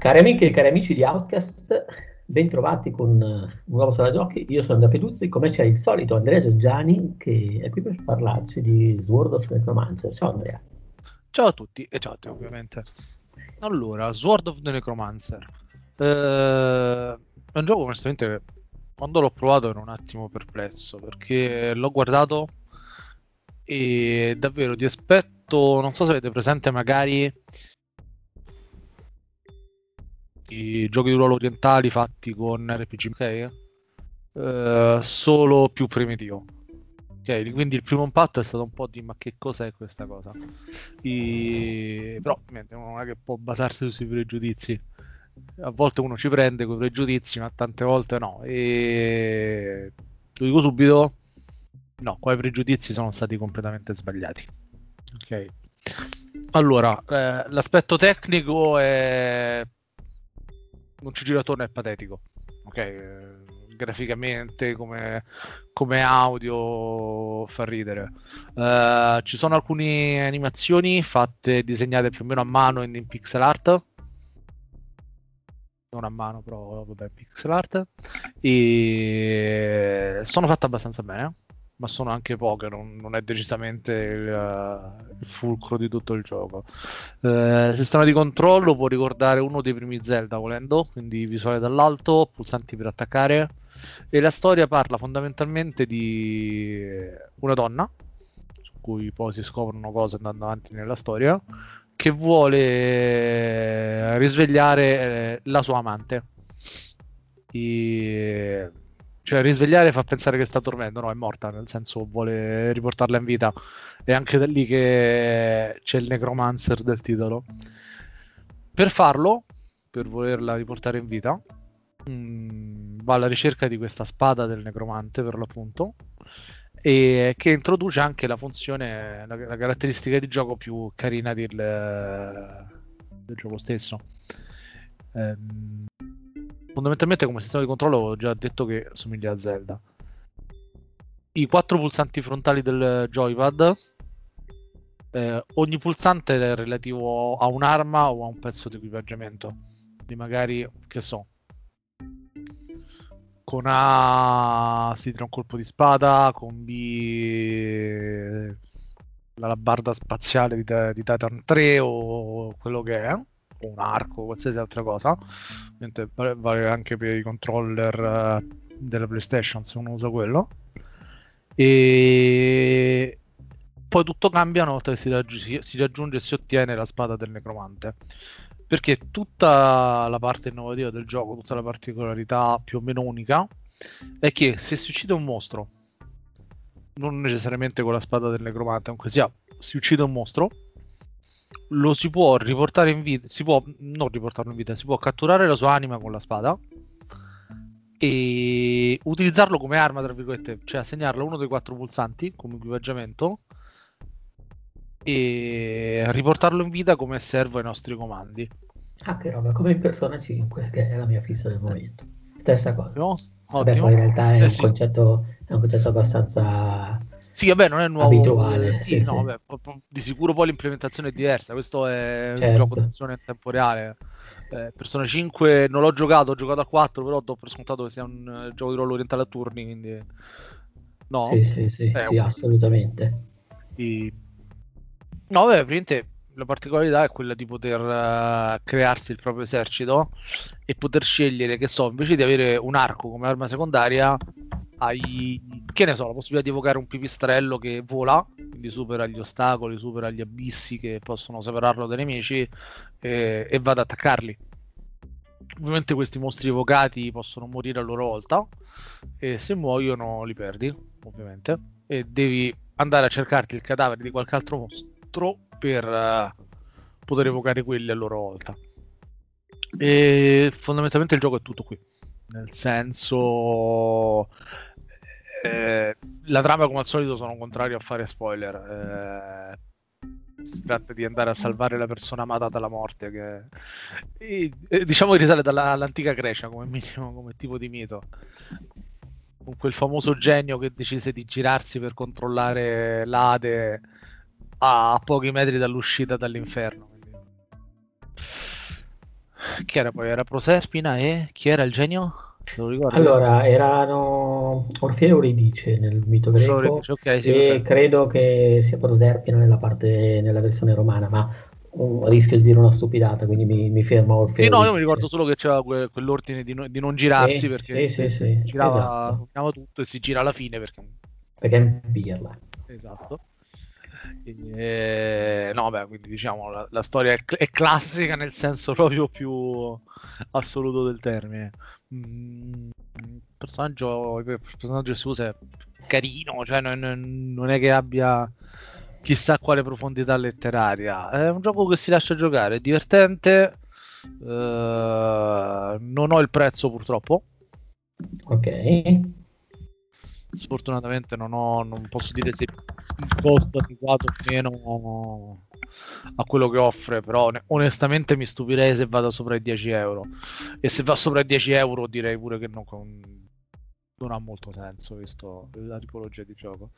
Cari amiche e cari amici di Outcast, bentrovati con un nuovo sala giochi. Io sono Andrea Peduzzi, come c'è il solito Andrea Giangiani che è qui per parlarci di Sword of Necromancer. Ciao Andrea. Ciao a tutti e ciao a te ovviamente. Allora, Sword of the Necromancer. Eh, è un gioco onestamente quando l'ho provato ero un attimo perplesso perché l'ho guardato e davvero ti aspetto, non so se avete presente magari i giochi di ruolo orientali fatti con RPG, ok? Uh, solo più primitivo. Ok, quindi il primo impatto è stato un po' di ma che cos'è questa cosa? I... Però ovviamente non è che può basarsi sui pregiudizi. A volte uno ci prende quei pregiudizi, ma tante volte no. E lo dico subito, no, quei pregiudizi sono stati completamente sbagliati. Ok. Allora, eh, l'aspetto tecnico è non ci gira attorno è patetico. Ok, eh, graficamente come, come, audio fa ridere. Uh, ci sono alcune animazioni fatte, disegnate più o meno a mano in, in pixel art. Non a mano, però vabbè, pixel art. E sono fatte abbastanza bene ma sono anche poche, non, non è decisamente il, il, fulcro di tutto il gioco. Eh, il sistema di controllo può ricordare uno dei primi Zelda volendo, quindi visuale dall'alto, pulsanti per attaccare. E la storia parla fondamentalmente di una donna, su cui poi si scoprono cose andando avanti nella storia, che vuole risvegliare eh, la sua amante. E cioè, risvegliare fa pensare che sta dormendo, no, è morta, nel senso vuole riportarla in vita. È anche da lì che c'è il necromancer del titolo. Per farlo, per volerla riportare in vita, mh, mm, va alla ricerca di questa spada del necromante, per l'appunto, e che introduce anche la funzione, la, la caratteristica di gioco più carina del, del gioco stesso. Ehm, fondamentalmente come sistema di controllo ho già detto che somiglia a Zelda. I quattro pulsanti frontali del joypad, eh, ogni pulsante è relativo a un'arma o a un pezzo di equipaggiamento. Quindi magari, che so, con A si tira un colpo di spada, con B la labarda spaziale di, di Titan 3 o quello che è un arco, qualsiasi altra cosa. Ovviamente vale anche per i controller uh, della PlayStation se uno usa quello. E poi tutto cambia una volta che si, raggi- si raggiunge e si ottiene la spada del necromante. Perché tutta la parte innovativa del gioco, tutta la particolarità più o meno unica, è che se si uccide un mostro, non necessariamente con la spada del necromante, comunque sia, si uccide un mostro, lo si può riportare in vita, si può non riportarlo in vita, si può catturare la sua anima con la spada e utilizzarlo come arma, tra virgolette, cioè assegnarlo a uno dei quattro pulsanti come equipaggiamento e riportarlo in vita come servo ai nostri comandi. Ah, che roba, come in Persona 5, che è la mia fissa del momento. Stessa cosa. No? Vabbè, poi in realtà è, eh, un sì. concetto, è un concetto abbastanza sì, vabbè, non è nuovo. Abituale. Sì, sì, no, Vabbè, di sicuro poi l'implementazione è diversa. Questo è certo. un gioco d'azione in tempo reale. Eh, Persona 5 non l'ho giocato, ho giocato a 4, però do per scontato che sia un uh, gioco di ruolo orientale a turni, quindi... No? Sì, sì, sì, eh, sì assolutamente. E... No, vabbè, praticamente la particolarità è quella di poter uh, crearsi il proprio esercito e poter scegliere, che so, invece di avere un arco come arma secondaria, hai, che ne so, la possibilità di evocare un pipistrello che vola, quindi supera gli ostacoli, supera gli abissi che possono separarlo dai nemici e, e va ad attaccarli. Ovviamente questi mostri evocati possono morire a loro volta e se muoiono li perdi, ovviamente, e devi andare a cercarti il cadavere di qualche altro mostro per uh, poter evocare quelli a loro volta. E fondamentalmente il gioco è tutto qui. Nel senso, eh, la trama, come al solito, sono contrario a fare spoiler. Eh, si tratta di andare a salvare la persona amata dalla morte, che e, e, diciamo che risale dall'antica Grecia come minimo, come tipo di mito. Con quel famoso genio che decise di girarsi per controllare l'Ade a, a pochi metri dall'uscita dall'inferno. chi era poi? Era Proserpina e chi era il genio? Allora, erano Orfeo e Euridice nel mito greco Euridice, okay, sì, e credo che sia Proserpina nella, parte, nella versione romana, ma um, rischio di dire una stupidata, quindi mi, mi fermo a Orfeo. Sì, no, io mi ricordo solo che c'era que- quell'ordine di, no- di, non girarsi eh, perché sì, sì, si, girava, esatto. tutto e si gira alla fine perché... Perché è un pirla. Esatto. Eh, no, beh, quindi diciamo la, la storia è, è, classica nel senso proprio più assoluto del termine. Mm, il personaggio, il personaggio che si usa è carino, cioè non, non, è che abbia chissà quale profondità letteraria. È un gioco che si lascia giocare, è divertente. Eh, non ho il prezzo purtroppo. Ok sfortunatamente non, ho, non posso dire se costo adeguato o meno a quello che offre, però onestamente mi stupirei se vada sopra i 10 euro. E se va sopra i 10 euro direi pure che non, non ha molto senso visto la tipologia di gioco.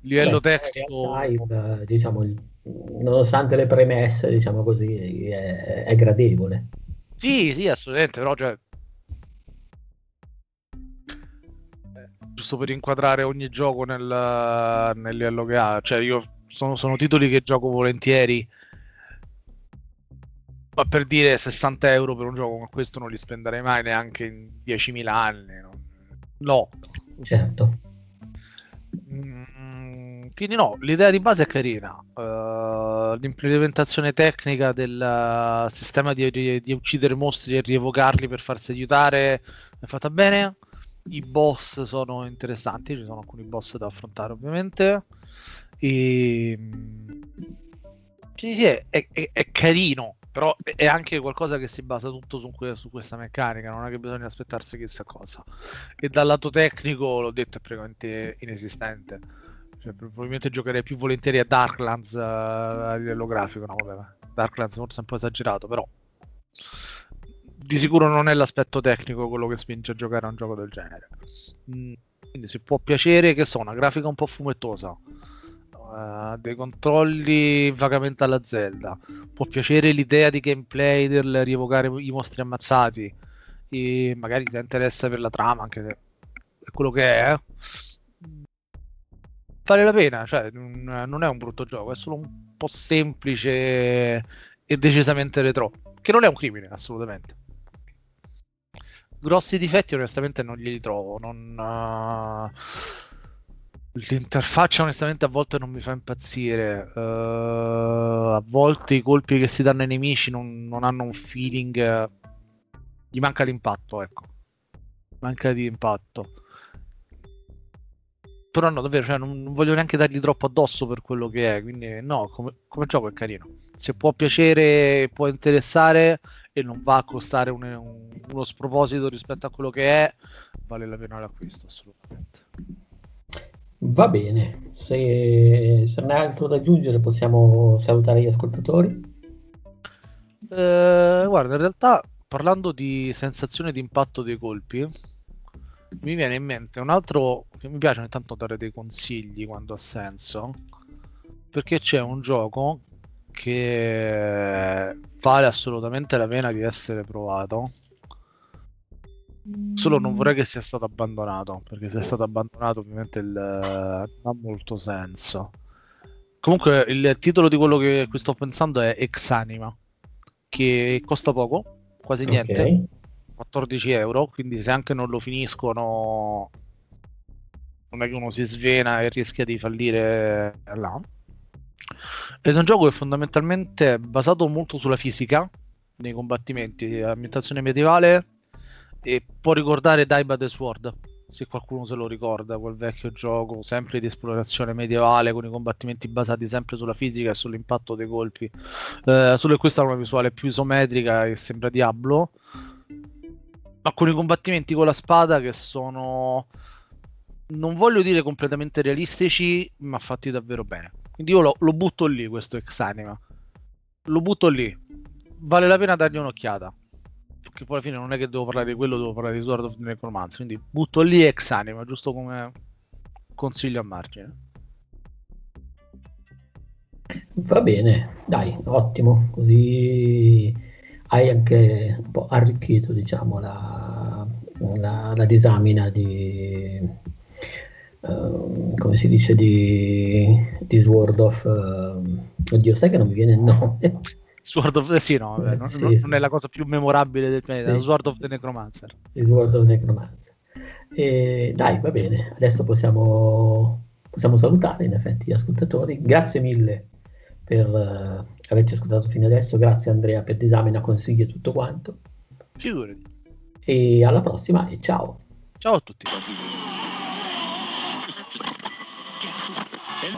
Livello Beh, tecnico... Realtà, diciamo, nonostante le premesse, diciamo così, è, è gradevole. Sì, sì, assolutamente, però cioè, giusto per inquadrare ogni gioco nel, nel livello che ha. Cioè, io sono, sono, titoli che gioco volentieri. Ma per dire 60 euro per un gioco come questo non li spenderei mai neanche in 10.000 anni. No. Certo. Mm, quindi no, l'idea di base è carina. Uh, l'implementazione tecnica del sistema di, di, di uccidere mostri e rievocarli per farsi aiutare è fatta bene i boss sono interessanti, ci sono alcuni boss da affrontare ovviamente. E... Sì, sì, è, è, è, carino, però è anche qualcosa che si basa tutto su, su, questa meccanica, non è che bisogna aspettarsi chissà cosa. E dal lato tecnico, l'ho detto, è praticamente inesistente. Cioè, probabilmente giocherei più volentieri a Darklands uh, a livello grafico, no, vabbè, Darklands forse è un po' esagerato, però di sicuro non è l'aspetto tecnico quello che spinge a giocare a un gioco del genere. Mm, quindi si può piacere che so, una grafica un po' fumettosa, uh, dei controlli vagamente alla Zelda, può piacere l'idea di gameplay del rievocare i mostri ammazzati, e magari ti interessa per la trama, anche se è quello che è. Vale la pena, cioè non è un brutto gioco, è solo un po' semplice e decisamente retro, che non è un crimine assolutamente grossi difetti onestamente non glieli trovo. Non, uh... L'interfaccia onestamente a volte non mi fa impazzire. Uh, a volte i colpi che si danno ai nemici non, non hanno un feeling. Gli manca l'impatto, ecco. Manca di impatto. Però no, davvero, cioè, non, non, voglio neanche dargli troppo addosso per quello che è. Quindi no, come, come gioco è carino. Se può piacere, può interessare, e non va a costare un, un, uno sproposito rispetto a quello che è, vale la pena l'acquisto assolutamente. Va bene, se, se non hai altro da aggiungere possiamo salutare gli ascoltatori. Eh, guarda, in realtà parlando di sensazione di impatto dei colpi, mi viene in mente un altro che mi piace ogni tanto dare dei consigli quando ha senso, perché c'è un gioco che vale assolutamente la pena di essere provato. Solo non vorrei che sia stato abbandonato, perché se è stato abbandonato ovviamente il, non ha molto senso. Comunque il titolo di quello che sto pensando è Exanima, che costa poco, quasi niente, okay. 14 euro, quindi se anche non lo finiscono non è che uno si svena e rischia di fallire là. Ed è un gioco che fondamentalmente è basato molto sulla fisica nei combattimenti, ambientazione medievale e può ricordare by the Sword, se qualcuno se lo ricorda, quel vecchio gioco sempre di esplorazione medievale con i combattimenti basati sempre sulla fisica e sull'impatto dei colpi. Eh, solo che questa è una visuale più isometrica e sembra Diablo, ma con i combattimenti con la spada che sono non voglio dire completamente realistici, ma fatti davvero bene. Quindi io lo, lo butto lì questo Exanima. Lo butto lì. Vale la pena dargli un'occhiata. Perché poi alla fine non è che devo parlare di quello, devo parlare di Sword of the Necromancer. Quindi butto lì Exanima, giusto come consiglio a margine. Va bene, dai, ottimo. Così hai anche un po' arricchito diciamo, la, la, la disamina di, uh, come si dice, di, di Sword of... Uh, oddio, sai che non mi viene il nome? Sword of... sì, no, vabbè, non, sì, non, sì. non, è la cosa più memorabile del pianeta, sì. Sword of the Necromancer. Il Sword of the Necromancer. E dai, va bene, adesso possiamo, possiamo salutare in effetti gli ascoltatori. Grazie mille per uh, averci ascoltato fino adesso, grazie Andrea per disamina, consigli e tutto quanto. Figurati. E alla prossima e ciao. Ciao a tutti.